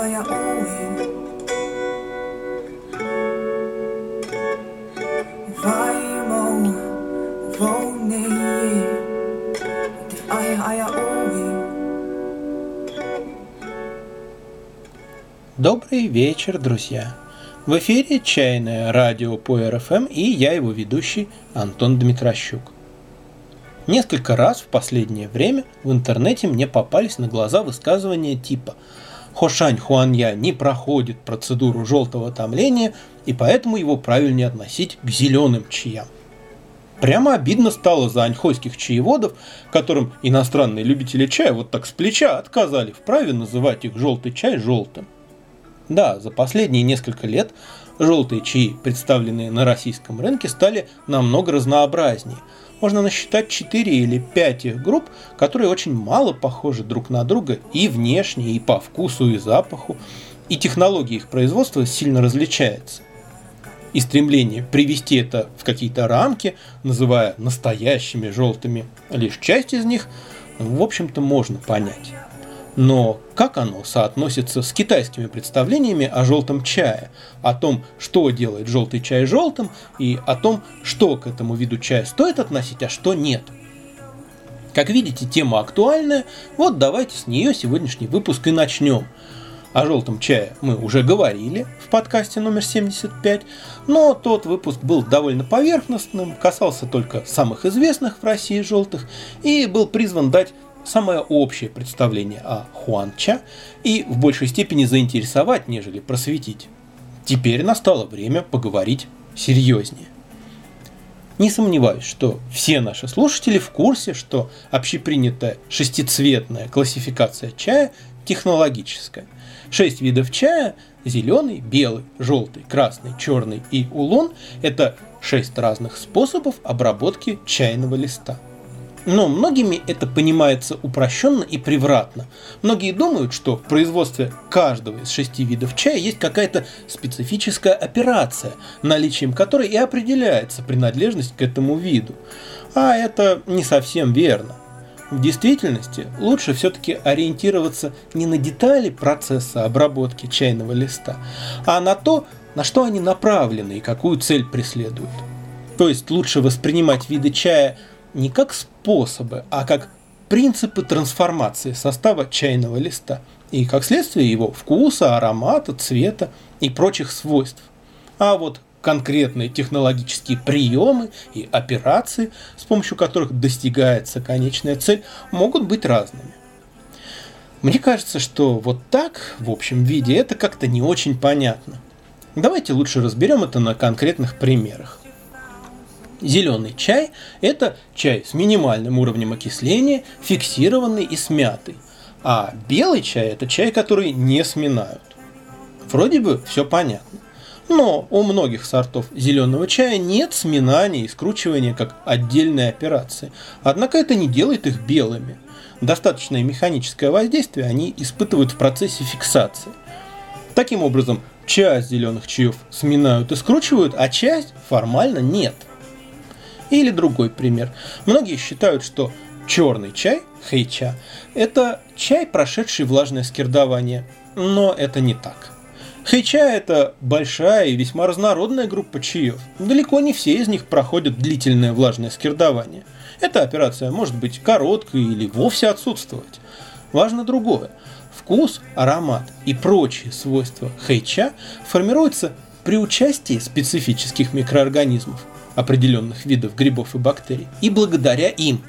haya ui Vai mo vo ni Te ai haya ui Добрый вечер, друзья! В эфире «Чайное радио» по РФМ и я его ведущий Антон Дмитрощук. Несколько раз в последнее время в интернете мне попались на глаза высказывания типа Хошань Хуанья не проходит процедуру желтого томления, и поэтому его правильнее относить к зеленым чаям. Прямо обидно стало за аньхойских чаеводов, которым иностранные любители чая вот так с плеча отказали в праве называть их желтый чай желтым. Да, за последние несколько лет желтые чаи, представленные на российском рынке, стали намного разнообразнее. Можно насчитать 4 или 5 их групп, которые очень мало похожи друг на друга и внешне, и по вкусу, и запаху, и технология их производства сильно различается. И стремление привести это в какие-то рамки, называя настоящими желтыми лишь часть из них, в общем-то можно понять. Но как оно соотносится с китайскими представлениями о желтом чае, о том, что делает желтый чай желтым, и о том, что к этому виду чая стоит относить, а что нет? Как видите, тема актуальная, вот давайте с нее сегодняшний выпуск и начнем. О желтом чае мы уже говорили в подкасте номер 75, но тот выпуск был довольно поверхностным, касался только самых известных в России желтых и был призван дать самое общее представление о Хуанча и в большей степени заинтересовать, нежели просветить. Теперь настало время поговорить серьезнее. Не сомневаюсь, что все наши слушатели в курсе, что общепринятая шестицветная классификация чая технологическая. Шесть видов чая – зеленый, белый, желтый, красный, черный и улун – это шесть разных способов обработки чайного листа – но многими это понимается упрощенно и превратно. Многие думают, что в производстве каждого из шести видов чая есть какая-то специфическая операция, наличием которой и определяется принадлежность к этому виду. А это не совсем верно. В действительности лучше все-таки ориентироваться не на детали процесса обработки чайного листа, а на то, на что они направлены и какую цель преследуют. То есть лучше воспринимать виды чая не как способы, а как принципы трансформации состава чайного листа и, как следствие, его вкуса, аромата, цвета и прочих свойств. А вот конкретные технологические приемы и операции, с помощью которых достигается конечная цель, могут быть разными. Мне кажется, что вот так, в общем виде, это как-то не очень понятно. Давайте лучше разберем это на конкретных примерах. Зеленый чай – это чай с минимальным уровнем окисления, фиксированный и смятый. А белый чай – это чай, который не сминают. Вроде бы все понятно. Но у многих сортов зеленого чая нет сминания и скручивания как отдельной операции. Однако это не делает их белыми. Достаточное механическое воздействие они испытывают в процессе фиксации. Таким образом, часть зеленых чаев сминают и скручивают, а часть формально нет – или другой пример. Многие считают, что черный чай, хэйча, это чай, прошедший влажное скирдование. Но это не так. Хэйча – это большая и весьма разнородная группа чаев. Далеко не все из них проходят длительное влажное скирдование. Эта операция может быть короткой или вовсе отсутствовать. Важно другое. Вкус, аромат и прочие свойства хэйча формируются при участии специфических микроорганизмов, определенных видов грибов и бактерий, и благодаря им.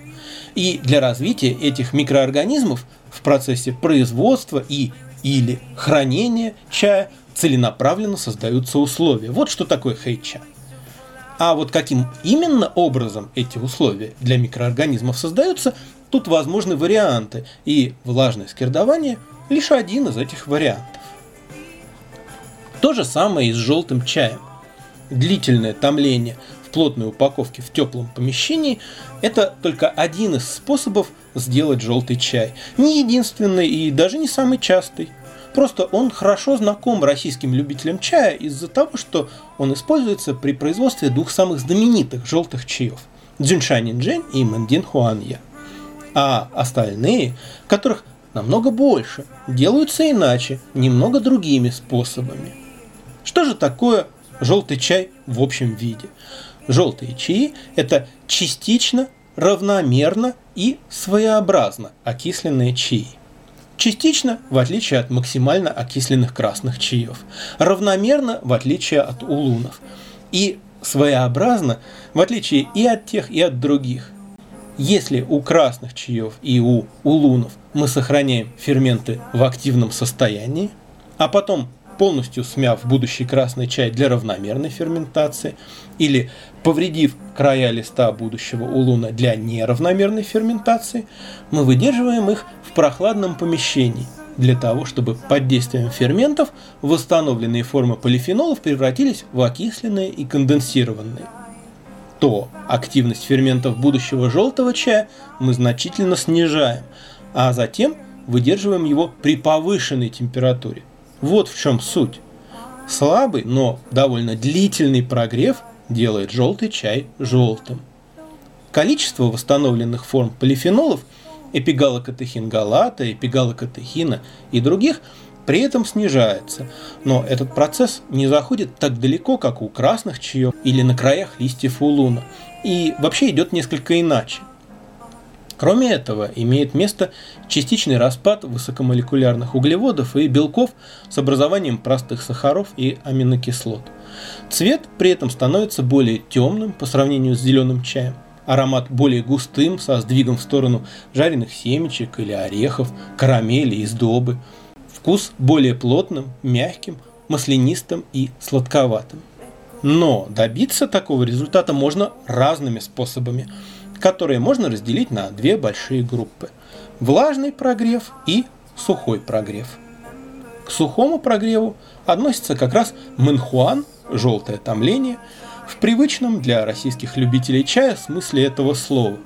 И для развития этих микроорганизмов в процессе производства и или хранения чая целенаправленно создаются условия. Вот что такое хейча. А вот каким именно образом эти условия для микроорганизмов создаются, тут возможны варианты, и влажное скирдование лишь один из этих вариантов. То же самое и с желтым чаем. Длительное томление плотной упаковке в теплом помещении, это только один из способов сделать желтый чай. Не единственный и даже не самый частый. Просто он хорошо знаком российским любителям чая из-за того, что он используется при производстве двух самых знаменитых желтых чаев – Дзюньшанин Джень и Мэндин Хуанья. А остальные, которых намного больше, делаются иначе, немного другими способами. Что же такое желтый чай в общем виде? Желтые чаи – это частично, равномерно и своеобразно окисленные чаи. Частично, в отличие от максимально окисленных красных чаев. Равномерно, в отличие от улунов. И своеобразно, в отличие и от тех, и от других. Если у красных чаев и у улунов мы сохраняем ферменты в активном состоянии, а потом полностью смяв будущий красный чай для равномерной ферментации или повредив края листа будущего улуна для неравномерной ферментации, мы выдерживаем их в прохладном помещении для того, чтобы под действием ферментов восстановленные формы полифенолов превратились в окисленные и конденсированные то активность ферментов будущего желтого чая мы значительно снижаем, а затем выдерживаем его при повышенной температуре. Вот в чем суть. Слабый, но довольно длительный прогрев делает желтый чай желтым. Количество восстановленных форм полифенолов эпигалокатехингалата, эпигалокатехина и других – при этом снижается, но этот процесс не заходит так далеко, как у красных чаев или на краях листьев у луна, и вообще идет несколько иначе. Кроме этого, имеет место частичный распад высокомолекулярных углеводов и белков с образованием простых сахаров и аминокислот. Цвет при этом становится более темным по сравнению с зеленым чаем. Аромат более густым, со сдвигом в сторону жареных семечек или орехов, карамели и сдобы – Вкус более плотным, мягким, маслянистым и сладковатым. Но добиться такого результата можно разными способами, которые можно разделить на две большие группы. Влажный прогрев и сухой прогрев. К сухому прогреву относится как раз мэнхуан, желтое томление, в привычном для российских любителей чая смысле этого слова,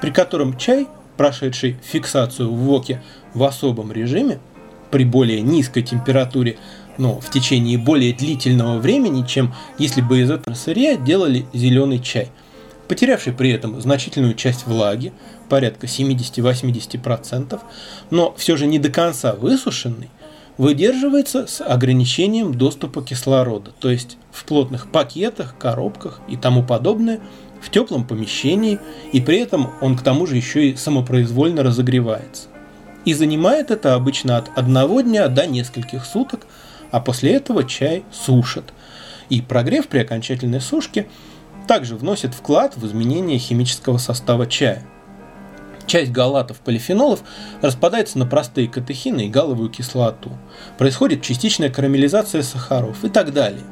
при котором чай, прошедший фиксацию в воке в особом режиме, при более низкой температуре, но в течение более длительного времени, чем если бы из этого сырья делали зеленый чай, потерявший при этом значительную часть влаги, порядка 70-80%, но все же не до конца высушенный, выдерживается с ограничением доступа кислорода, то есть в плотных пакетах, коробках и тому подобное, в теплом помещении, и при этом он к тому же еще и самопроизвольно разогревается. И занимает это обычно от одного дня до нескольких суток, а после этого чай сушат. И прогрев при окончательной сушке также вносит вклад в изменение химического состава чая. Часть галатов полифенолов распадается на простые катехины и галовую кислоту. Происходит частичная карамелизация сахаров и так далее.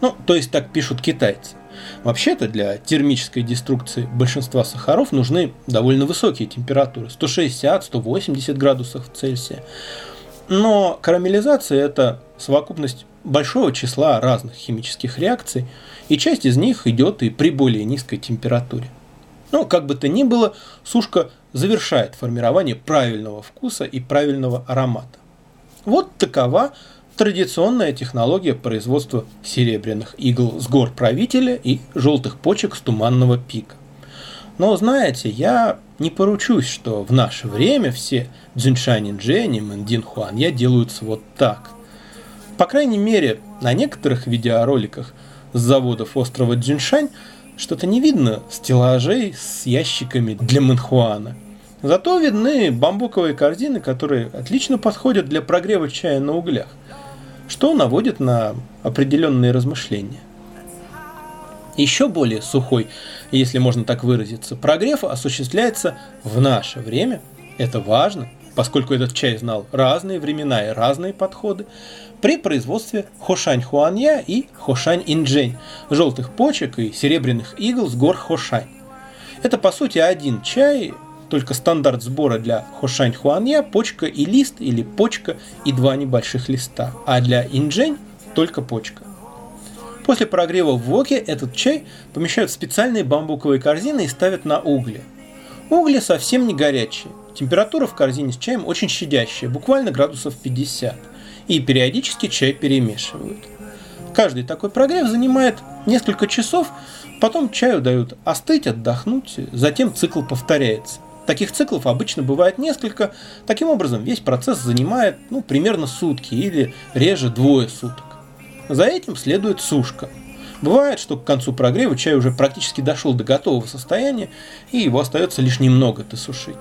Ну, то есть так пишут китайцы. Вообще-то для термической деструкции большинства сахаров нужны довольно высокие температуры, 160-180 градусов Цельсия. Но карамелизация – это совокупность большого числа разных химических реакций, и часть из них идет и при более низкой температуре. Но как бы то ни было, сушка завершает формирование правильного вкуса и правильного аромата. Вот такова традиционная технология производства серебряных игл с гор правителя и желтых почек с туманного пика. Но знаете, я не поручусь, что в наше время все Джиншань Дженни, Мэндин Хуан я делаются вот так. По крайней мере, на некоторых видеороликах с заводов острова Джиншань что-то не видно стеллажей с ящиками для Мэнхуана. Зато видны бамбуковые корзины, которые отлично подходят для прогрева чая на углях что наводит на определенные размышления. Еще более сухой, если можно так выразиться, прогрев осуществляется в наше время. Это важно, поскольку этот чай знал разные времена и разные подходы, при производстве хошань хуанья и хошань инджень, желтых почек и серебряных игл с гор хошань. Это по сути один чай, только стандарт сбора для Хошань Хуанья – почка и лист или почка и два небольших листа, а для инжень – только почка. После прогрева в воке этот чай помещают в специальные бамбуковые корзины и ставят на угли. Угли совсем не горячие. Температура в корзине с чаем очень щадящая, буквально градусов 50. И периодически чай перемешивают. Каждый такой прогрев занимает несколько часов, потом чаю дают остыть, отдохнуть, затем цикл повторяется. Таких циклов обычно бывает несколько. Таким образом, весь процесс занимает ну, примерно сутки или реже двое суток. За этим следует сушка. Бывает, что к концу прогрева чай уже практически дошел до готового состояния, и его остается лишь немного досушить.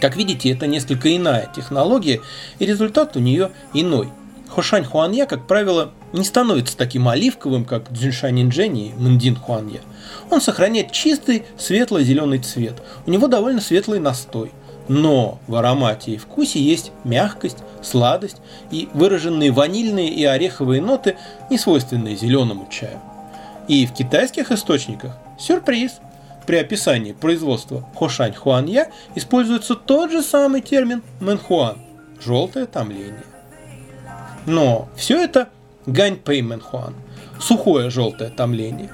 Как видите, это несколько иная технология, и результат у нее иной. Хошань Хуанья, как правило, не становится таким оливковым, как Дзюньшань Инджэнь и Мэндин Хуанья. Он сохраняет чистый светло-зеленый цвет. У него довольно светлый настой. Но в аромате и вкусе есть мягкость, сладость и выраженные ванильные и ореховые ноты, не свойственные зеленому чаю. И в китайских источниках сюрприз – при описании производства Хошань Хуанья используется тот же самый термин Мэнхуан – желтое томление. Но все это Гань Пэй Мэнхуан – сухое желтое томление.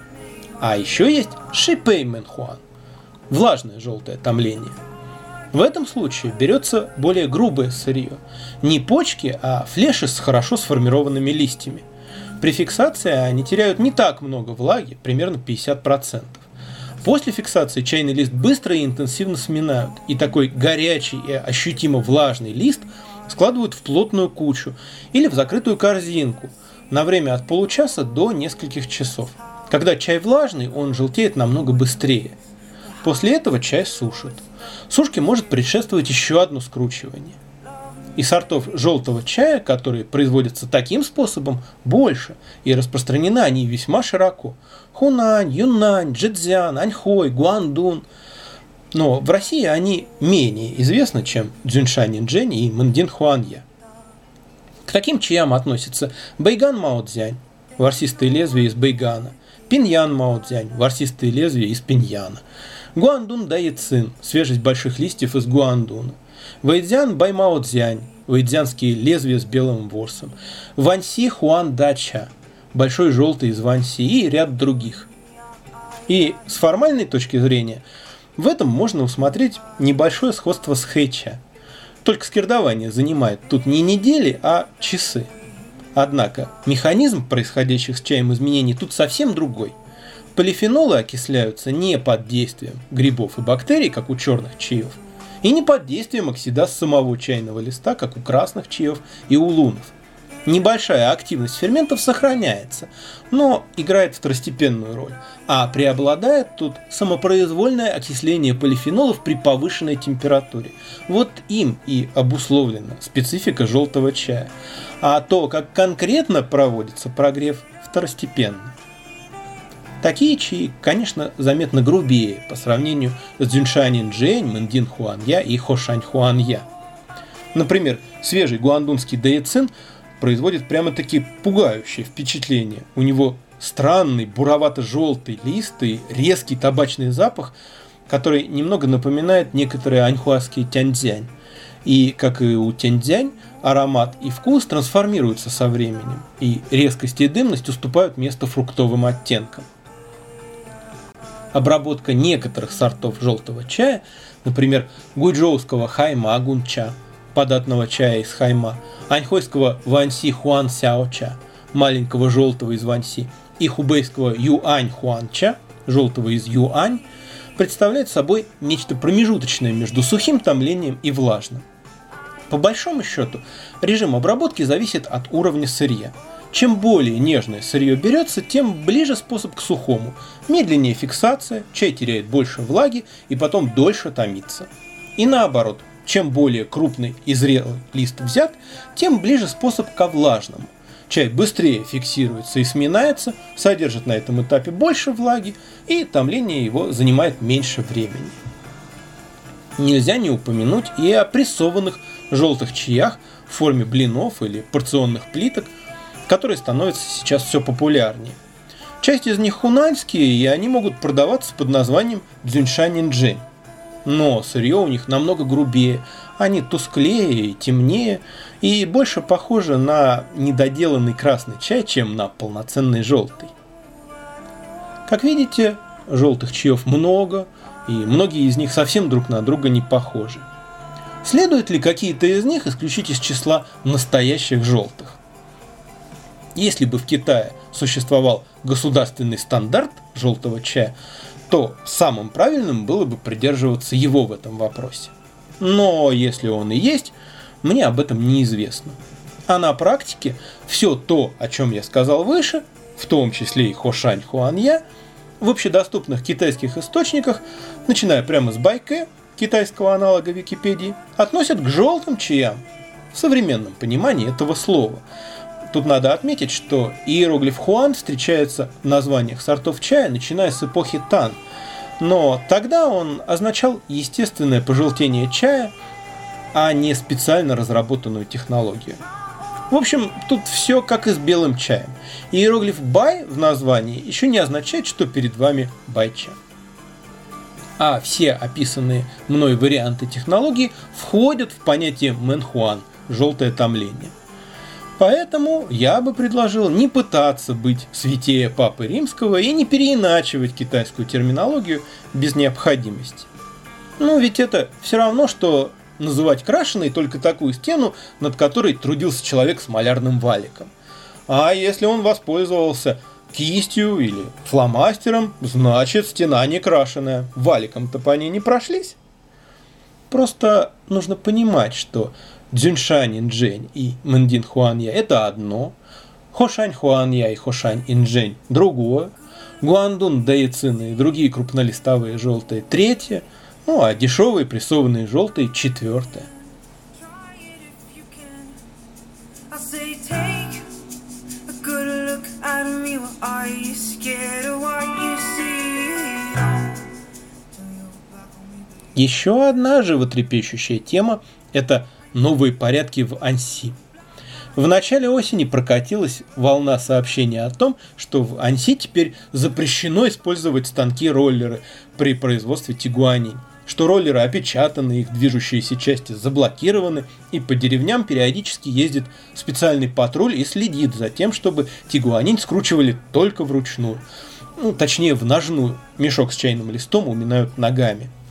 А еще есть Ши Пэй Мэнхуан – влажное желтое томление. В этом случае берется более грубое сырье. Не почки, а флеши с хорошо сформированными листьями. При фиксации они теряют не так много влаги, примерно 50%. После фиксации чайный лист быстро и интенсивно сминают, и такой горячий и ощутимо влажный лист складывают в плотную кучу или в закрытую корзинку на время от получаса до нескольких часов. Когда чай влажный, он желтеет намного быстрее. После этого чай сушат. Сушке может предшествовать еще одно скручивание – и сортов желтого чая, которые производятся таким способом, больше, и распространены они весьма широко. Хунань, Юнань, Джэцзян, Аньхой, Гуандун. Но в России они менее известны, чем Дзюньшань Инджэнь и Мэндин Хуанья. К таким чаям относятся Байган Маоцзянь, ворсистые лезвия из Байгана, Пиньян Маоцзянь, ворсистые лезвия из Пиньяна, Гуандун Даицин, свежесть больших листьев из Гуандуна, Вэйдзян Баймао Цзянь, вэйдзянские лезвия с белым ворсом, Ванси Хуан Дача, большой желтый из Ванси и ряд других. И с формальной точки зрения, в этом можно усмотреть небольшое сходство с Хэча. Только скирдование занимает тут не недели, а часы. Однако механизм происходящих с чаем изменений тут совсем другой. Полифенолы окисляются не под действием грибов и бактерий, как у черных чаев, и не под действием оксидаз самого чайного листа, как у красных чаев и у лунов. Небольшая активность ферментов сохраняется, но играет второстепенную роль, а преобладает тут самопроизвольное окисление полифенолов при повышенной температуре. Вот им и обусловлена специфика желтого чая. А то, как конкретно проводится прогрев, второстепенно. Такие чаи, конечно, заметно грубее по сравнению с Дзюншанин Джень, Мэндин Хуанья и Хошань Хуанья. Например, свежий гуандунский даэцин производит прямо-таки пугающее впечатление. У него странный буровато-желтый лист и резкий табачный запах, который немного напоминает некоторые аньхуаские тяньцзянь. И, как и у тяньцзянь, аромат и вкус трансформируются со временем, и резкость и дымность уступают место фруктовым оттенкам обработка некоторых сортов желтого чая, например, гуйчжоуского хайма агунча, податного чая из хайма, аньхойского ванси хуан сяоча, маленького желтого из ванси, и хубейского юань хуанча, желтого из юань, представляет собой нечто промежуточное между сухим томлением и влажным. По большому счету, режим обработки зависит от уровня сырья – чем более нежное сырье берется, тем ближе способ к сухому. Медленнее фиксация, чай теряет больше влаги и потом дольше томится. И наоборот, чем более крупный и зрелый лист взят, тем ближе способ ко влажному. Чай быстрее фиксируется и сминается, содержит на этом этапе больше влаги, и томление его занимает меньше времени. Нельзя не упомянуть и о прессованных желтых чаях в форме блинов или порционных плиток – которые становятся сейчас все популярнее. Часть из них хунаньские, и они могут продаваться под названием дзюньшанинджэнь. Но сырье у них намного грубее, они тусклее темнее, и больше похожи на недоделанный красный чай, чем на полноценный желтый. Как видите, желтых чаев много, и многие из них совсем друг на друга не похожи. Следует ли какие-то из них исключить из числа настоящих желтых? Если бы в Китае существовал государственный стандарт желтого чая, то самым правильным было бы придерживаться его в этом вопросе. Но если он и есть, мне об этом неизвестно. А на практике все то, о чем я сказал выше, в том числе и Хошань Хуанья, в общедоступных китайских источниках, начиная прямо с Байке, китайского аналога Википедии, относят к желтым чаям в современном понимании этого слова. Тут надо отметить, что иероглиф Хуан встречается в названиях сортов чая, начиная с эпохи Тан – но тогда он означал естественное пожелтение чая, а не специально разработанную технологию. В общем, тут все как и с белым чаем. Иероглиф «бай» в названии еще не означает, что перед вами байча. А все описанные мной варианты технологии входят в понятие мэнхуан – желтое томление – Поэтому я бы предложил не пытаться быть святее Папы Римского и не переиначивать китайскую терминологию без необходимости. Ну, ведь это все равно, что называть крашеной только такую стену, над которой трудился человек с малярным валиком. А если он воспользовался кистью или фломастером, значит стена не крашеная. Валиком-то по ней не прошлись. Просто нужно понимать, что Дзюньшань Инжэнь и Мэндин Хуанья – это одно, Хошань Хуанья и Хошань Инжэнь – другое, Гуандун Дэйцин и другие крупнолистовые желтые – третье, ну а дешевые прессованные желтые – четвертое. Еще одна животрепещущая тема – это новые порядки в Анси. В начале осени прокатилась волна сообщений о том, что в Анси теперь запрещено использовать станки-роллеры при производстве тигуаней, что роллеры опечатаны, их движущиеся части заблокированы, и по деревням периодически ездит специальный патруль и следит за тем, чтобы тигуанин скручивали только вручную. Ну, точнее, в ножную. Мешок с чайным листом уминают ногами –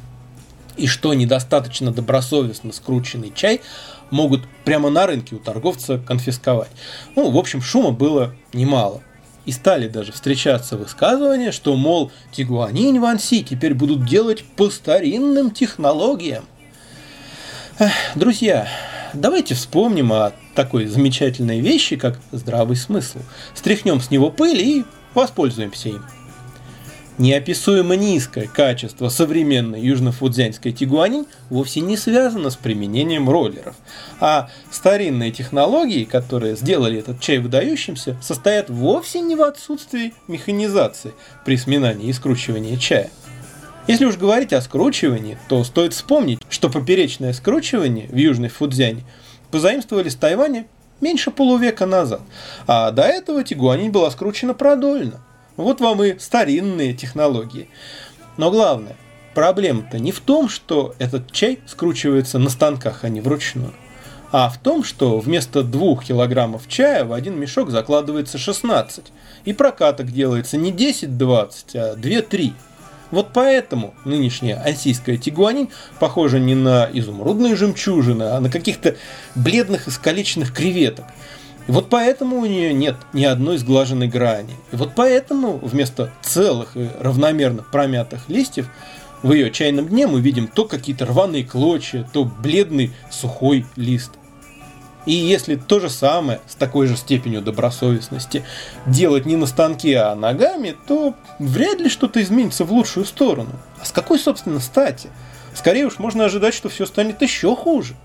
и что недостаточно добросовестно скрученный чай могут прямо на рынке у торговца конфисковать. Ну, в общем, шума было немало. И стали даже встречаться высказывания, что, мол, Тигуанинь Ванси теперь будут делать по старинным технологиям. Эх, друзья, давайте вспомним о такой замечательной вещи, как здравый смысл. Стряхнем с него пыль и воспользуемся им. Неописуемо низкое качество современной южно-фудзянской тигуанин вовсе не связано с применением роллеров, а старинные технологии, которые сделали этот чай выдающимся, состоят вовсе не в отсутствии механизации при сминании и скручивании чая. Если уж говорить о скручивании, то стоит вспомнить, что поперечное скручивание в Южной Фудзяне позаимствовали с Тайваня меньше полувека назад, а до этого тигуанин была скручена продольно – вот вам и старинные технологии. Но главное, проблема-то не в том, что этот чай скручивается на станках, а не вручную, а в том, что вместо двух килограммов чая в один мешок закладывается 16, и прокаток делается не 10-20, а 2-3. Вот поэтому нынешняя ансийская тигуанин похожа не на изумрудные жемчужины, а на каких-то бледных искалеченных креветок – и вот поэтому у нее нет ни одной сглаженной грани. И вот поэтому вместо целых и равномерно промятых листьев в ее чайном дне мы видим то какие-то рваные клочья, то бледный сухой лист. И если то же самое с такой же степенью добросовестности делать не на станке, а ногами, то вряд ли что-то изменится в лучшую сторону. А с какой, собственно, стати? Скорее уж можно ожидать, что все станет еще хуже.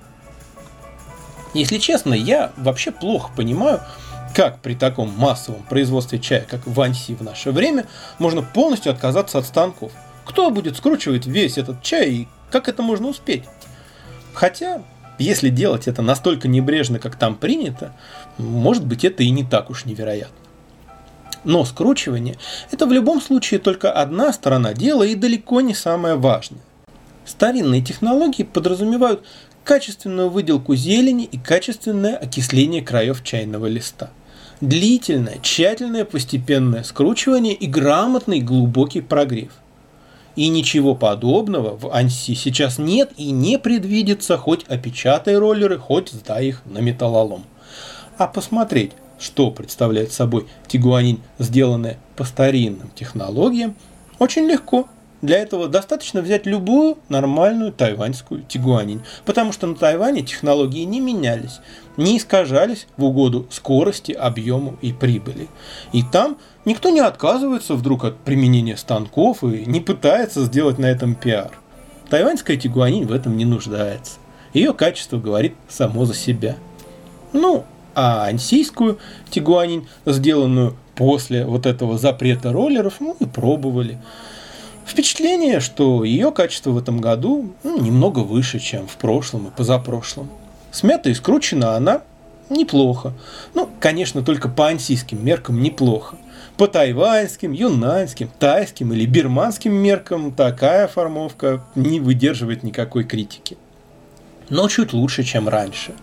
Если честно, я вообще плохо понимаю, как при таком массовом производстве чая, как в Анси в наше время, можно полностью отказаться от станков. Кто будет скручивать весь этот чай и как это можно успеть? Хотя, если делать это настолько небрежно, как там принято, может быть это и не так уж невероятно. Но скручивание – это в любом случае только одна сторона дела и далеко не самое важное. Старинные технологии подразумевают качественную выделку зелени и качественное окисление краев чайного листа. Длительное, тщательное постепенное скручивание и грамотный глубокий прогрев. И ничего подобного в Анси сейчас нет и не предвидится, хоть опечатай роллеры, хоть сдай их на металлолом. А посмотреть, что представляет собой тигуанин, сделанная по старинным технологиям, очень легко. Для этого достаточно взять любую нормальную тайваньскую тигуанин, потому что на Тайване технологии не менялись, не искажались в угоду скорости, объему и прибыли. И там никто не отказывается вдруг от применения станков и не пытается сделать на этом пиар. Тайваньская тигуанин в этом не нуждается. Ее качество говорит само за себя. Ну, а ансийскую тигуанин, сделанную после вот этого запрета роллеров, ну и пробовали. Впечатление, что ее качество в этом году ну, немного выше, чем в прошлом и позапрошлом. Смята и скручена она неплохо. Ну, конечно, только по ансийским меркам неплохо. По тайваньским, юнаньским, тайским или бирманским меркам такая формовка не выдерживает никакой критики. Но чуть лучше, чем раньше.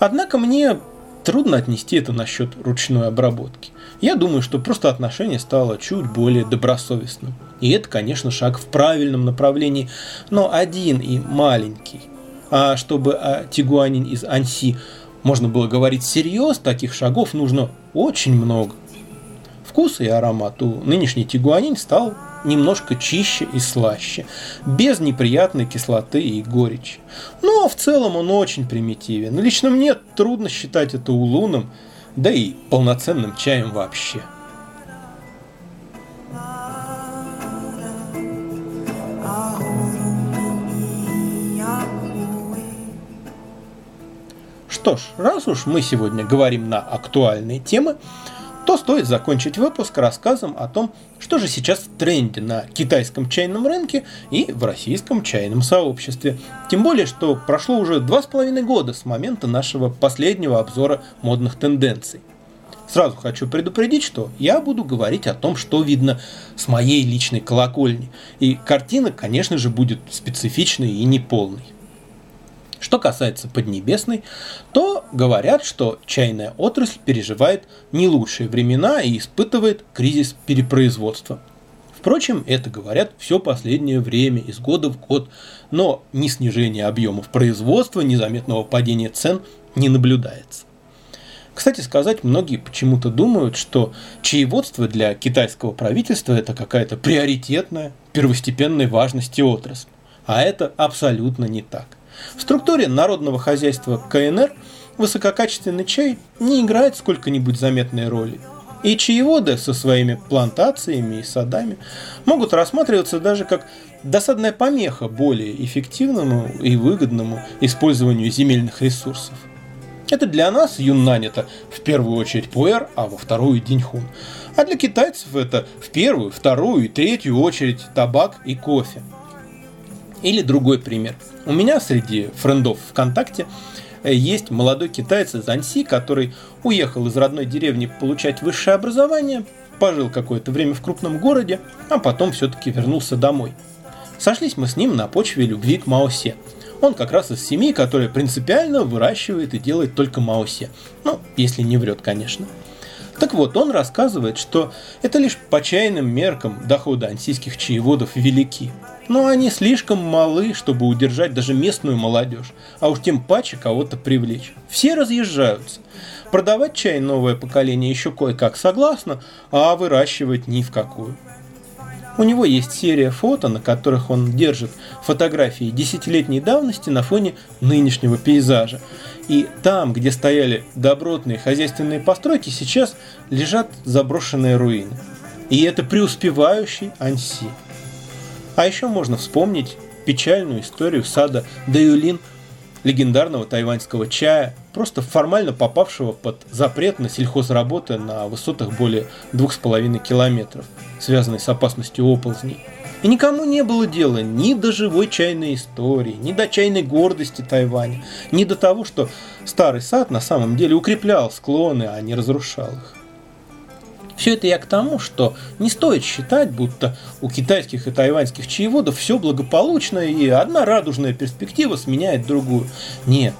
Однако мне Трудно отнести это насчет ручной обработки. Я думаю, что просто отношение стало чуть более добросовестным. И это, конечно, шаг в правильном направлении, но один и маленький. А чтобы о Тигуанин из Анси можно было говорить всерьез, таких шагов нужно очень много. Вкус и аромат у нынешней Тигуанин стал немножко чище и слаще, без неприятной кислоты и горечи. Но в целом он очень примитивен. Лично мне трудно считать это улуном, да и полноценным чаем вообще. Что ж, раз уж мы сегодня говорим на актуальные темы, то стоит закончить выпуск рассказом о том, что же сейчас в тренде на китайском чайном рынке и в российском чайном сообществе. Тем более, что прошло уже два с половиной года с момента нашего последнего обзора модных тенденций. Сразу хочу предупредить, что я буду говорить о том, что видно с моей личной колокольни. И картина, конечно же, будет специфичной и неполной. Что касается Поднебесной, то говорят, что чайная отрасль переживает не лучшие времена и испытывает кризис перепроизводства. Впрочем, это говорят все последнее время, из года в год, но ни снижения объемов производства, ни заметного падения цен не наблюдается. Кстати сказать, многие почему-то думают, что чаеводство для китайского правительства это какая-то приоритетная, первостепенной важности отрасль. А это абсолютно не так. В структуре народного хозяйства КНР высококачественный чай не играет сколько-нибудь заметной роли. И чаеводы со своими плантациями и садами могут рассматриваться даже как досадная помеха более эффективному и выгодному использованию земельных ресурсов. Это для нас Юннань это в первую очередь пуэр, а во вторую диньхун. А для китайцев это в первую, вторую и третью очередь табак и кофе. Или другой пример. У меня среди френдов ВКонтакте э, есть молодой китаец из Анси, который уехал из родной деревни получать высшее образование, пожил какое-то время в крупном городе, а потом все-таки вернулся домой. Сошлись мы с ним на почве любви к Маосе. Он как раз из семьи, которая принципиально выращивает и делает только Маосе. Ну, если не врет, конечно. Так вот, он рассказывает, что это лишь по чайным меркам доходы ансийских чаеводов велики но они слишком малы, чтобы удержать даже местную молодежь, а уж тем паче кого-то привлечь. Все разъезжаются. Продавать чай новое поколение еще кое-как согласно, а выращивать ни в какую. У него есть серия фото, на которых он держит фотографии десятилетней давности на фоне нынешнего пейзажа. И там, где стояли добротные хозяйственные постройки, сейчас лежат заброшенные руины. И это преуспевающий Анси. А еще можно вспомнить печальную историю сада Даюлин, легендарного тайваньского чая, просто формально попавшего под запрет на сельхозработы на высотах более 2,5 километров, связанной с опасностью оползней. И никому не было дела ни до живой чайной истории, ни до чайной гордости Тайваня, ни до того, что старый сад на самом деле укреплял склоны, а не разрушал их. Все это я к тому, что не стоит считать, будто у китайских и тайваньских чаеводов все благополучно и одна радужная перспектива сменяет другую. Нет,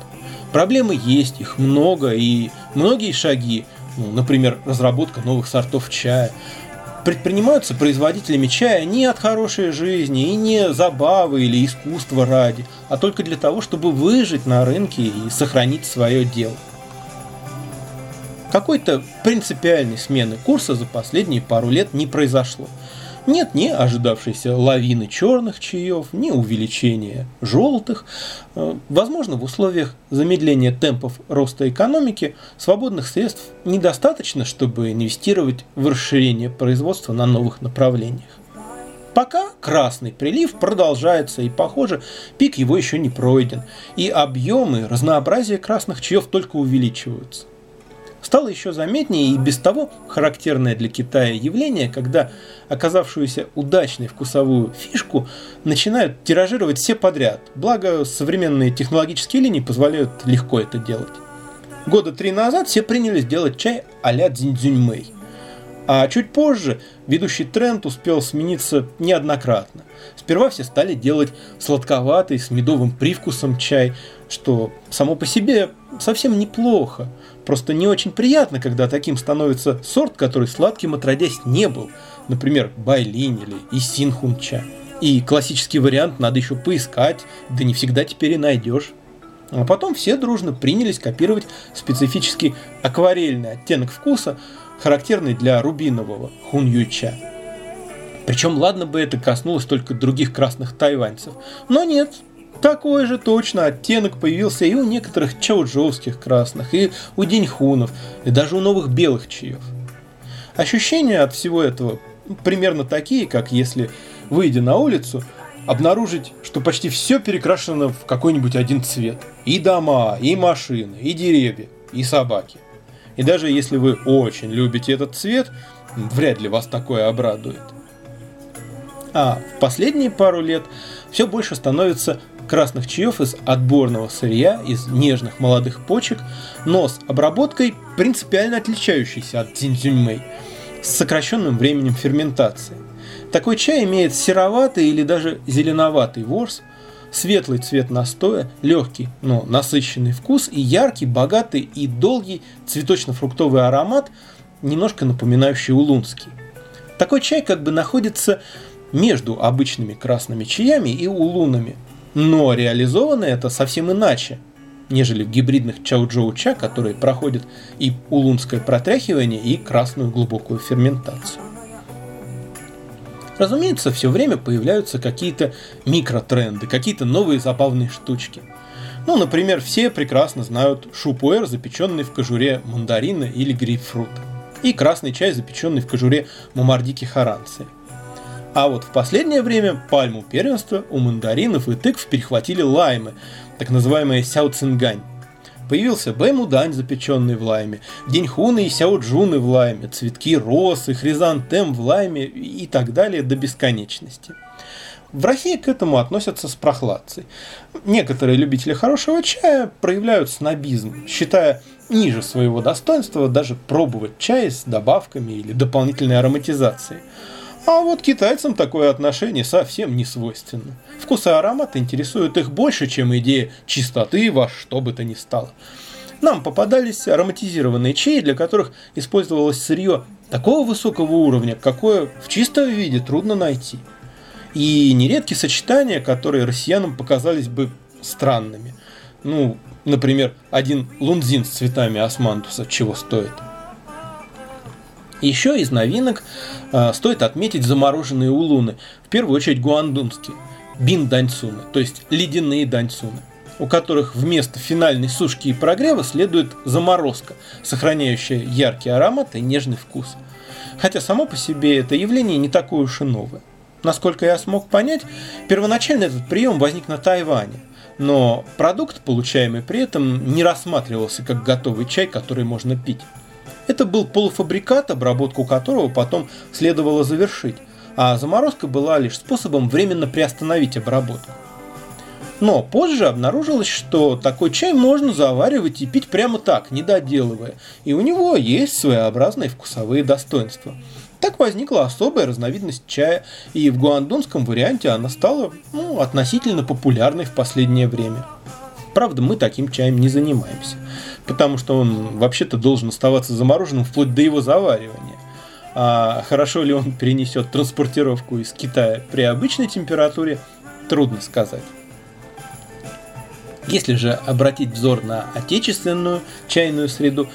проблемы есть, их много, и многие шаги, ну, например, разработка новых сортов чая, предпринимаются производителями чая не от хорошей жизни и не забавы или искусства ради, а только для того, чтобы выжить на рынке и сохранить свое дело. Какой-то принципиальной смены курса за последние пару лет не произошло. Нет ни ожидавшейся лавины черных чаев, ни увеличения желтых. Э, возможно, в условиях замедления темпов роста экономики свободных средств недостаточно, чтобы инвестировать в расширение производства на новых направлениях. Пока красный прилив продолжается, и, похоже, пик его еще не пройден, и объемы, разнообразие красных чаев только увеличиваются. Стало еще заметнее и без того характерное для Китая явление, когда оказавшуюся удачной вкусовую фишку начинают тиражировать все подряд, благо современные технологические линии позволяют легко это делать. Года три назад все принялись делать чай а-ля дзиньцзюньмэй. А чуть позже ведущий тренд успел смениться неоднократно. Сперва все стали делать сладковатый с медовым привкусом чай, что само по себе совсем неплохо. Просто не очень приятно, когда таким становится сорт, который сладким отродясь не был. Например, Байлин или Исинхунча. И классический вариант надо еще поискать, да не всегда теперь и найдешь. А потом все дружно принялись копировать специфический акварельный оттенок вкуса, характерный для рубинового хуньюча. Причем ладно бы это коснулось только других красных тайваньцев. Но нет, такой же точно оттенок появился и у некоторых чаоджоуских красных, и у деньхунов, и даже у новых белых чаев. Ощущения от всего этого примерно такие, как если, выйдя на улицу, обнаружить, что почти все перекрашено в какой-нибудь один цвет. И дома, и машины, и деревья, и собаки. И даже если вы очень любите этот цвет, вряд ли вас такое обрадует. А в последние пару лет все больше становится красных чаев из отборного сырья, из нежных молодых почек, но с обработкой принципиально отличающейся от дзиньцзюньмэй, с сокращенным временем ферментации. Такой чай имеет сероватый или даже зеленоватый ворс, светлый цвет настоя, легкий, но насыщенный вкус и яркий, богатый и долгий цветочно-фруктовый аромат, немножко напоминающий улунский. Такой чай как бы находится между обычными красными чаями и улунами – но реализовано это совсем иначе, нежели в гибридных чао-джоу-ча, которые проходят и улунское протряхивание, и красную глубокую ферментацию. Разумеется, все время появляются какие-то микротренды, какие-то новые забавные штучки. Ну, например, все прекрасно знают шупуэр, запеченный в кожуре мандарина или грейпфрута, и красный чай, запеченный в кожуре мумардики харанции – а вот в последнее время пальму первенства у мандаринов и тыкв перехватили лаймы, так называемые сяо цингань. Появился баймудань, запеченный в лайме, деньхуны и сяоджуны в лайме, цветки росы, хризантем в лайме и так далее до бесконечности. В России к этому относятся с прохладцей. Некоторые любители хорошего чая проявляют снобизм, считая ниже своего достоинства даже пробовать чай с добавками или дополнительной ароматизацией. А вот китайцам такое отношение совсем не свойственно. Вкус и аромат интересуют их больше, чем идея чистоты во что бы то ни стало. Нам попадались ароматизированные чаи, для которых использовалось сырье такого высокого уровня, какое в чистом виде трудно найти. И нередки сочетания, которые россиянам показались бы странными. Ну, например, один лунзин с цветами османтуса чего стоит – еще из новинок э, стоит отметить замороженные улуны, в первую очередь гуандунские, бин даньцуны, то есть ледяные даньцуны, у которых вместо финальной сушки и прогрева следует заморозка, сохраняющая яркий аромат и нежный вкус. Хотя само по себе это явление не такое уж и новое. Насколько я смог понять, первоначально этот прием возник на Тайване, но продукт, получаемый при этом, не рассматривался как готовый чай, который можно пить. Это был полуфабрикат, обработку которого потом следовало завершить, а заморозка была лишь способом временно приостановить обработку. Но позже обнаружилось, что такой чай можно заваривать и пить прямо так, не доделывая, и у него есть своеобразные вкусовые достоинства. Так возникла особая разновидность чая, и в гуандунском варианте она стала ну, относительно популярной в последнее время. Правда, мы таким чаем не занимаемся потому что он вообще-то должен оставаться замороженным вплоть до его заваривания. А хорошо ли он перенесет транспортировку из Китая при обычной температуре, трудно сказать. Если же обратить взор на отечественную чайную среду,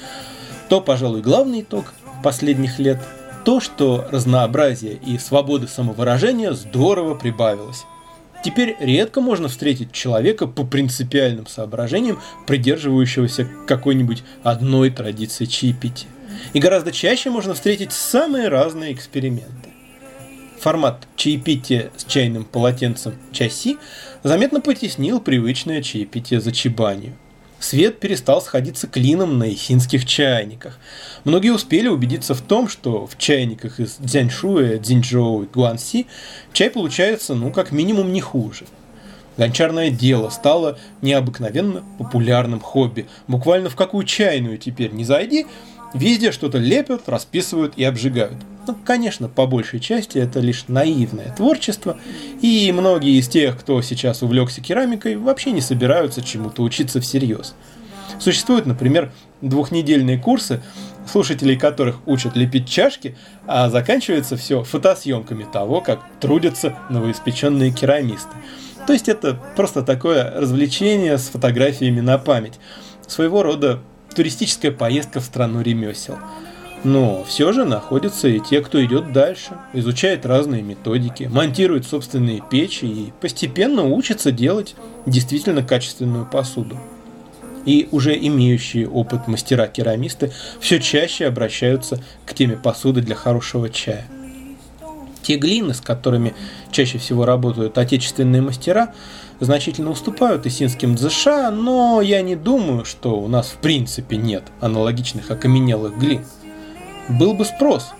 то, пожалуй, главный итог последних лет – то, что разнообразие и свободы самовыражения здорово прибавилось. Теперь редко можно встретить человека по принципиальным соображениям, придерживающегося какой-нибудь одной традиции чаепития. И гораздо чаще можно встретить самые разные эксперименты. Формат чаепития с чайным полотенцем часи заметно потеснил привычное чаепитие за чебанью. Свет перестал сходиться клином на ихинских чайниках. Многие успели убедиться в том, что в чайниках из Дзяньшуя, Цзиньчжоу и Гуанси чай получается, ну, как минимум, не хуже. Гончарное дело стало необыкновенно популярным хобби. Буквально в какую чайную теперь не зайди, везде что-то лепят, расписывают и обжигают. Ну, конечно, по большей части это лишь наивное творчество, и многие из тех, кто сейчас увлекся керамикой, вообще не собираются чему-то учиться всерьез. Существуют, например, двухнедельные курсы, слушателей которых учат лепить чашки, а заканчивается все фотосъемками того, как трудятся новоиспеченные керамисты. То есть это просто такое развлечение с фотографиями на память. Своего рода туристическая поездка в страну ремесел. Но все же находятся и те, кто идет дальше, изучает разные методики, монтирует собственные печи и постепенно учится делать действительно качественную посуду. И уже имеющие опыт мастера-керамисты все чаще обращаются к теме посуды для хорошего чая. Те глины, с которыми чаще всего работают отечественные мастера, значительно уступают исинским дзыша, но я не думаю, что у нас в принципе нет аналогичных окаменелых глин был бы спрос.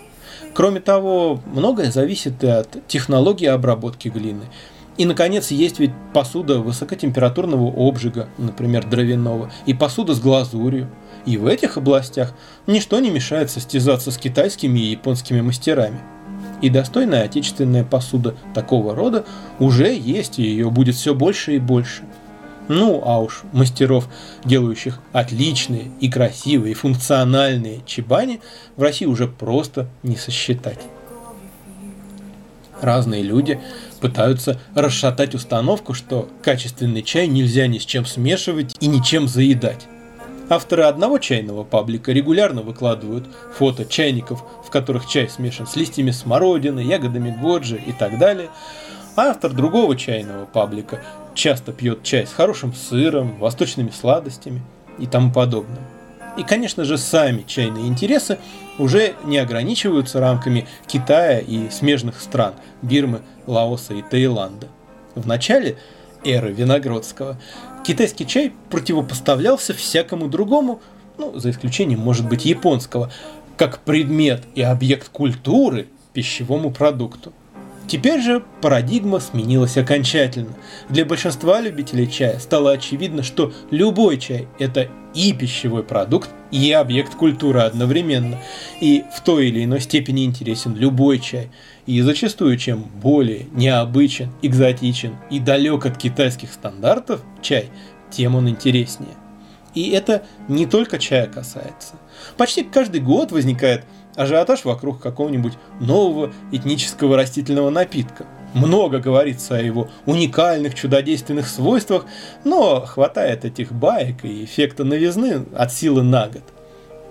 Кроме того, многое зависит и от технологии обработки глины. И, наконец, есть ведь посуда высокотемпературного обжига, например, дровяного, и посуда с глазурью. И в этих областях ничто не мешает состязаться с китайскими и японскими мастерами. И достойная отечественная посуда такого рода уже есть, и ее будет все больше и больше – ну, а уж мастеров, делающих отличные и красивые, и функциональные чебани, в России уже просто не сосчитать. Разные люди пытаются расшатать установку, что качественный чай нельзя ни с чем смешивать и ничем заедать. Авторы одного чайного паблика регулярно выкладывают фото чайников, в которых чай смешан с листьями смородины, ягодами годжи и так далее. А автор другого чайного паблика часто пьет чай с хорошим сыром, восточными сладостями и тому подобное. И, конечно же, сами чайные интересы уже не ограничиваются рамками Китая и смежных стран – Бирмы, Лаоса и Таиланда. В начале эры Виногродского китайский чай противопоставлялся всякому другому, ну, за исключением, может быть, японского, как предмет и объект культуры пищевому продукту. Теперь же парадигма сменилась окончательно. Для большинства любителей чая стало очевидно, что любой чай – это и пищевой продукт, и объект культуры одновременно. И в той или иной степени интересен любой чай. И зачастую, чем более необычен, экзотичен и далек от китайских стандартов чай, тем он интереснее. И это не только чая касается. Почти каждый год возникает ажиотаж вокруг какого-нибудь нового этнического растительного напитка. Много говорится о его уникальных чудодейственных свойствах, но хватает этих баек и эффекта новизны от силы на год.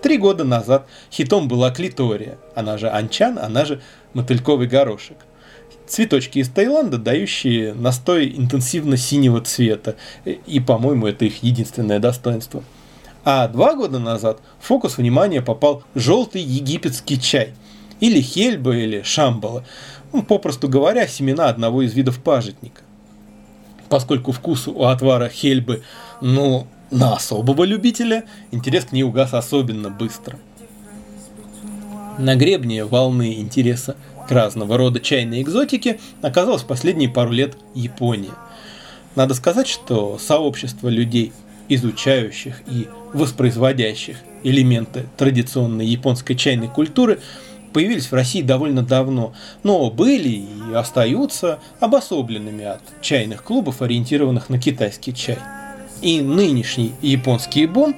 Три года назад хитом была клитория, она же анчан, она же мотыльковый горошек. Цветочки из Таиланда, дающие настой интенсивно синего цвета, и, по-моему, это их единственное достоинство – а два года назад в фокус внимания попал желтый египетский чай. Или хельба, или шамбала. Ну, попросту говоря, семена одного из видов пажитника. Поскольку вкус у отвара хельбы, ну, на особого любителя, интерес к ней угас особенно быстро. На гребне волны интереса к разного рода чайной экзотике оказалась последние пару лет Япония. Надо сказать, что сообщество людей, изучающих и воспроизводящих элементы традиционной японской чайной культуры, появились в России довольно давно, но были и остаются обособленными от чайных клубов, ориентированных на китайский чай. И нынешний японский бум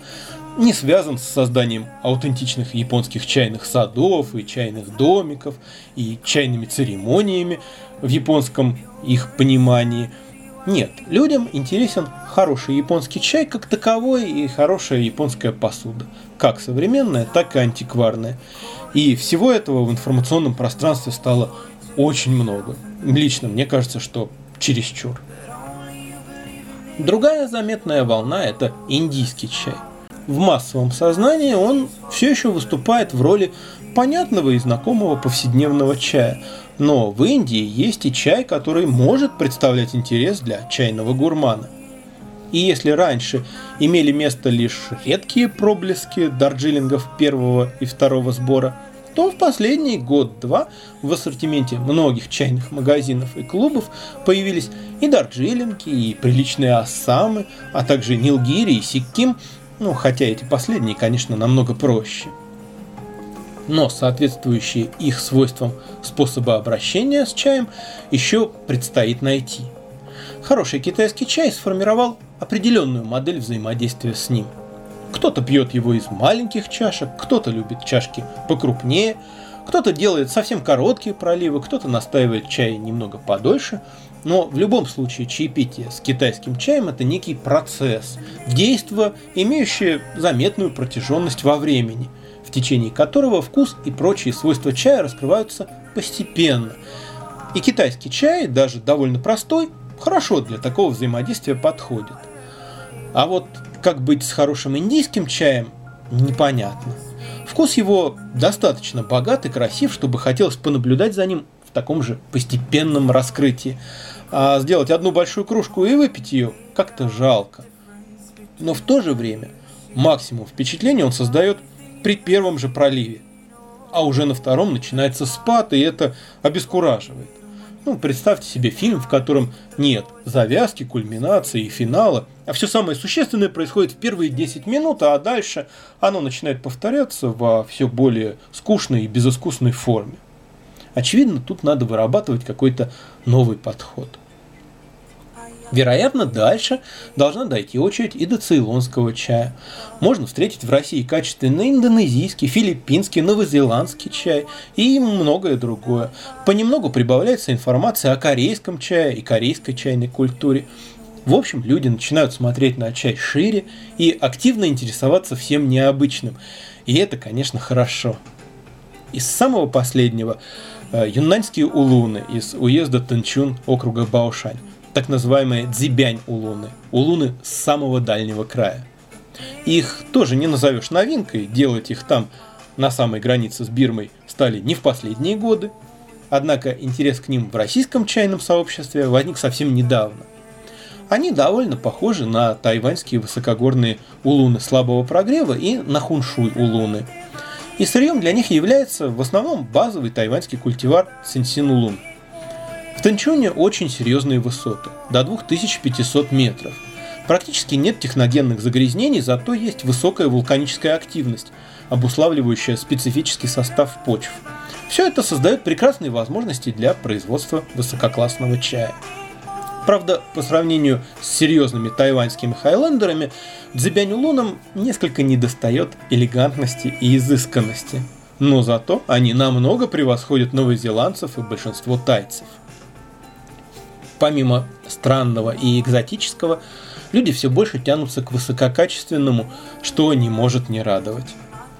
не связан с созданием аутентичных японских чайных садов и чайных домиков и чайными церемониями в японском их понимании – Нет, людям интересен хороший японский чай как таковой и хорошая японская посуда, как современная, так и антикварная. И всего этого в информационном пространстве стало очень много. Лично мне кажется, что чересчур. Другая заметная волна – это индийский чай. В массовом сознании он все еще выступает в роли понятного и знакомого повседневного чая. Но в Индии есть и чай, который может представлять интерес для чайного гурмана. И если раньше имели место лишь редкие проблески дарджилингов первого и второго сбора – то в последний год-два в ассортименте многих чайных магазинов и клубов появились и дарджилинги, и приличные ассамы, а также нилгири и сикким, ну, хотя эти последние, конечно, намного проще. Но соответствующие их свойствам способы обращения с чаем еще предстоит найти. Хороший китайский чай сформировал определенную модель взаимодействия с ним – кто-то пьет его из маленьких чашек, кто-то любит чашки покрупнее, кто-то делает совсем короткие проливы, кто-то настаивает чай немного подольше. Но в любом случае чаепитие с китайским чаем это некий процесс, действие, имеющее заметную протяженность во времени, в течение которого вкус и прочие свойства чая раскрываются постепенно. И китайский чай, даже довольно простой, хорошо для такого взаимодействия подходит. А вот как быть с хорошим индийским чаем, непонятно. Вкус его достаточно богат и красив, чтобы хотелось понаблюдать за ним в таком же постепенном раскрытии. А сделать одну большую кружку и выпить ее как-то жалко. Но в то же время максимум впечатления он создает при первом же проливе. А уже на втором начинается спад, и это обескураживает. Ну, представьте себе фильм, в котором нет завязки, кульминации и финала, а все самое существенное происходит в первые 10 минут, а дальше оно начинает повторяться во все более скучной и безыскусной форме. Очевидно, тут надо вырабатывать какой-то новый подход – Вероятно, дальше должна дойти очередь и до цейлонского чая. Можно встретить в России качественный индонезийский, филиппинский, новозеландский чай и многое другое. Понемногу прибавляется информация о корейском чае и корейской чайной культуре. В общем, люди начинают смотреть на чай шире и активно интересоваться всем необычным. И это, конечно, хорошо. Из самого последнего э, юннаньские улуны из уезда Танчун округа Баошань так называемые дзибянь-улуны, улуны с самого дальнего края. Их тоже не назовешь новинкой, делать их там на самой границе с Бирмой стали не в последние годы, однако интерес к ним в российском чайном сообществе возник совсем недавно. Они довольно похожи на тайваньские высокогорные улуны слабого прогрева и на хуншуй улуны. И сырьем для них является в основном базовый тайваньский культивар синсин улун – в Танчуне очень серьезные высоты, до 2500 метров. Практически нет техногенных загрязнений, зато есть высокая вулканическая активность, обуславливающая специфический состав почв. Все это создает прекрасные возможности для производства высококлассного чая. Правда, по сравнению с серьезными тайваньскими хайлендерами, дзебянь-улунам несколько недостает элегантности и изысканности. Но зато они намного превосходят новозеландцев и большинство тайцев – помимо странного и экзотического, люди все больше тянутся к высококачественному, что не может не радовать.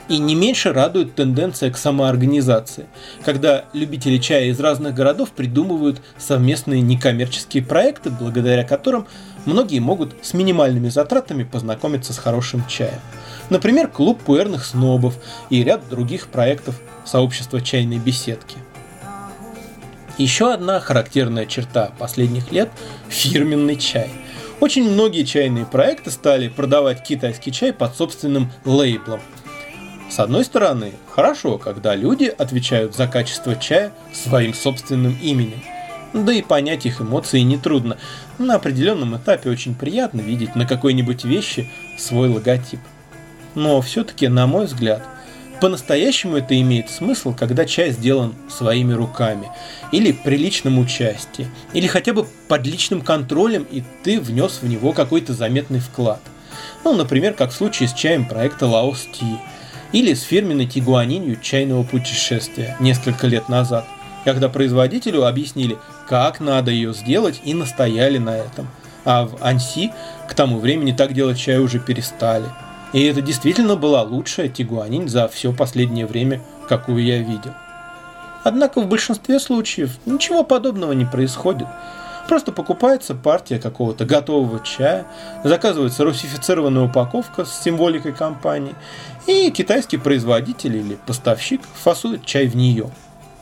И не меньше радует тенденция к самоорганизации, когда любители чая из разных городов придумывают совместные некоммерческие проекты, благодаря которым многие могут с минимальными затратами познакомиться с хорошим чаем. Например, клуб пуэрных снобов и ряд других проектов сообщества чайной беседки. Еще одна характерная черта последних лет – фирменный чай. Очень многие чайные проекты стали продавать китайский чай под собственным лейблом. С одной стороны, хорошо, когда люди отвечают за качество чая своим собственным именем. Да и понять их эмоции нетрудно. На определенном этапе очень приятно видеть на какой-нибудь вещи свой логотип. Но все-таки, на мой взгляд, по-настоящему это имеет смысл, когда чай сделан своими руками, или при личном участии, или хотя бы под личным контролем, и ты внес в него какой-то заметный вклад. Ну, например, как в случае с чаем проекта Laos Tea, или с фирменной тигуанинью чайного путешествия несколько лет назад, когда производителю объяснили, как надо ее сделать и настояли на этом – А в Анси к тому времени так делать чай уже перестали. И это действительно была лучшая тигуанин за все последнее время, какую я видел. Однако в большинстве случаев ничего подобного не происходит. Просто покупается партия какого-то готового чая, заказывается русифицированная упаковка с символикой компании, и китайский производитель или поставщик фасует чай в нее.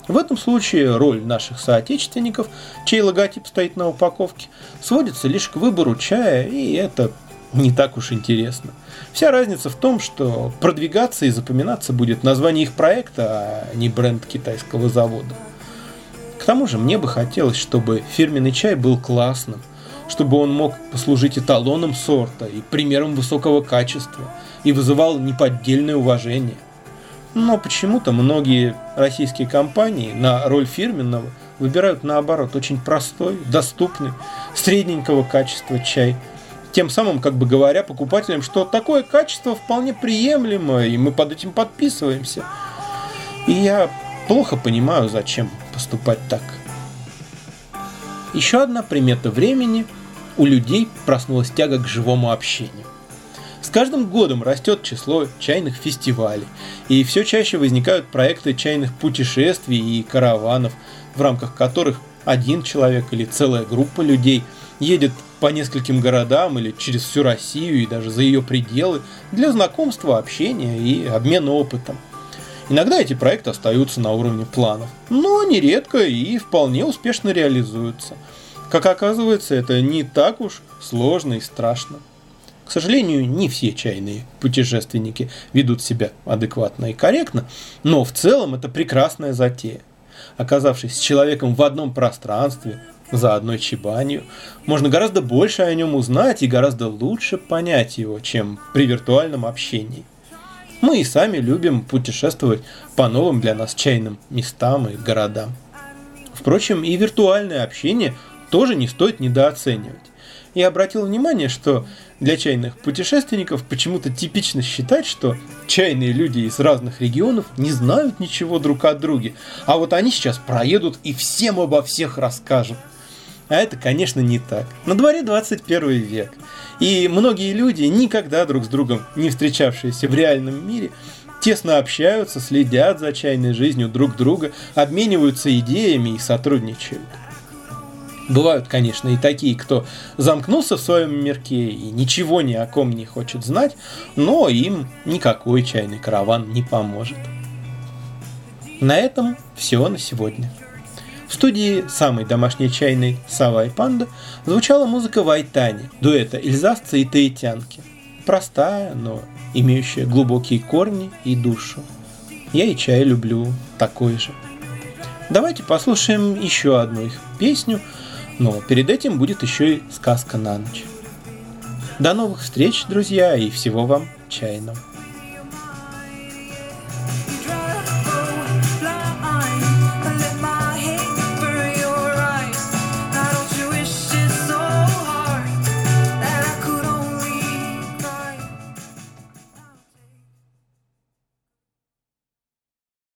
В этом случае роль наших соотечественников, чей логотип стоит на упаковке, сводится лишь к выбору чая, и это не так уж интересно. Вся разница в том, что продвигаться и запоминаться будет название их проекта, а не бренд китайского завода. К тому же мне бы хотелось, чтобы фирменный чай был классным, чтобы он мог послужить эталоном сорта и примером высокого качества и вызывал неподдельное уважение. Но почему-то многие российские компании на роль фирменного выбирают наоборот очень простой, доступный, средненького качества чай – тем самым, как бы говоря покупателям, что такое качество вполне приемлемо, и мы под этим подписываемся. И я плохо понимаю, зачем поступать так. Еще одна примета времени – у людей проснулась тяга к живому общению. С каждым годом растет число чайных фестивалей, и все чаще возникают проекты чайных путешествий и караванов, в рамках которых один человек или целая группа людей едет по нескольким городам или через всю Россию и даже за ее пределы для знакомства, общения и обмена опытом. Иногда эти проекты остаются на уровне планов, но нередко и вполне успешно реализуются. Как оказывается, это не так уж сложно и страшно. К сожалению, не все чайные путешественники ведут себя адекватно и корректно, но в целом это прекрасная затея. Оказавшись с человеком в одном пространстве, за одной чебанью, можно гораздо больше о нем узнать и гораздо лучше понять его, чем при виртуальном общении. Мы и сами любим путешествовать по новым для нас чайным местам и городам. Впрочем, и виртуальное общение тоже не стоит недооценивать. Я обратил внимание, что для чайных путешественников почему-то типично считать, что чайные люди из разных регионов не знают ничего друг о друге, а вот они сейчас проедут и всем обо всех расскажут. А это, конечно, не так. На дворе 21 век. И многие люди, никогда друг с другом не встречавшиеся в реальном мире, тесно общаются, следят за чайной жизнью друг друга, обмениваются идеями и сотрудничают. Бывают, конечно, и такие, кто замкнулся в своем мирке и ничего ни о ком не хочет знать, но им никакой чайный караван не поможет. На этом все на сегодня. В студии самой домашней чайной «Сава и панда» звучала музыка Вайтани, дуэта Эльзасца и Таитянки. Простая, но имеющая глубокие корни и душу. Я и чай люблю такой же. Давайте послушаем еще одну их песню, но перед этим будет еще и сказка на ночь. До новых встреч, друзья, и всего вам чайного.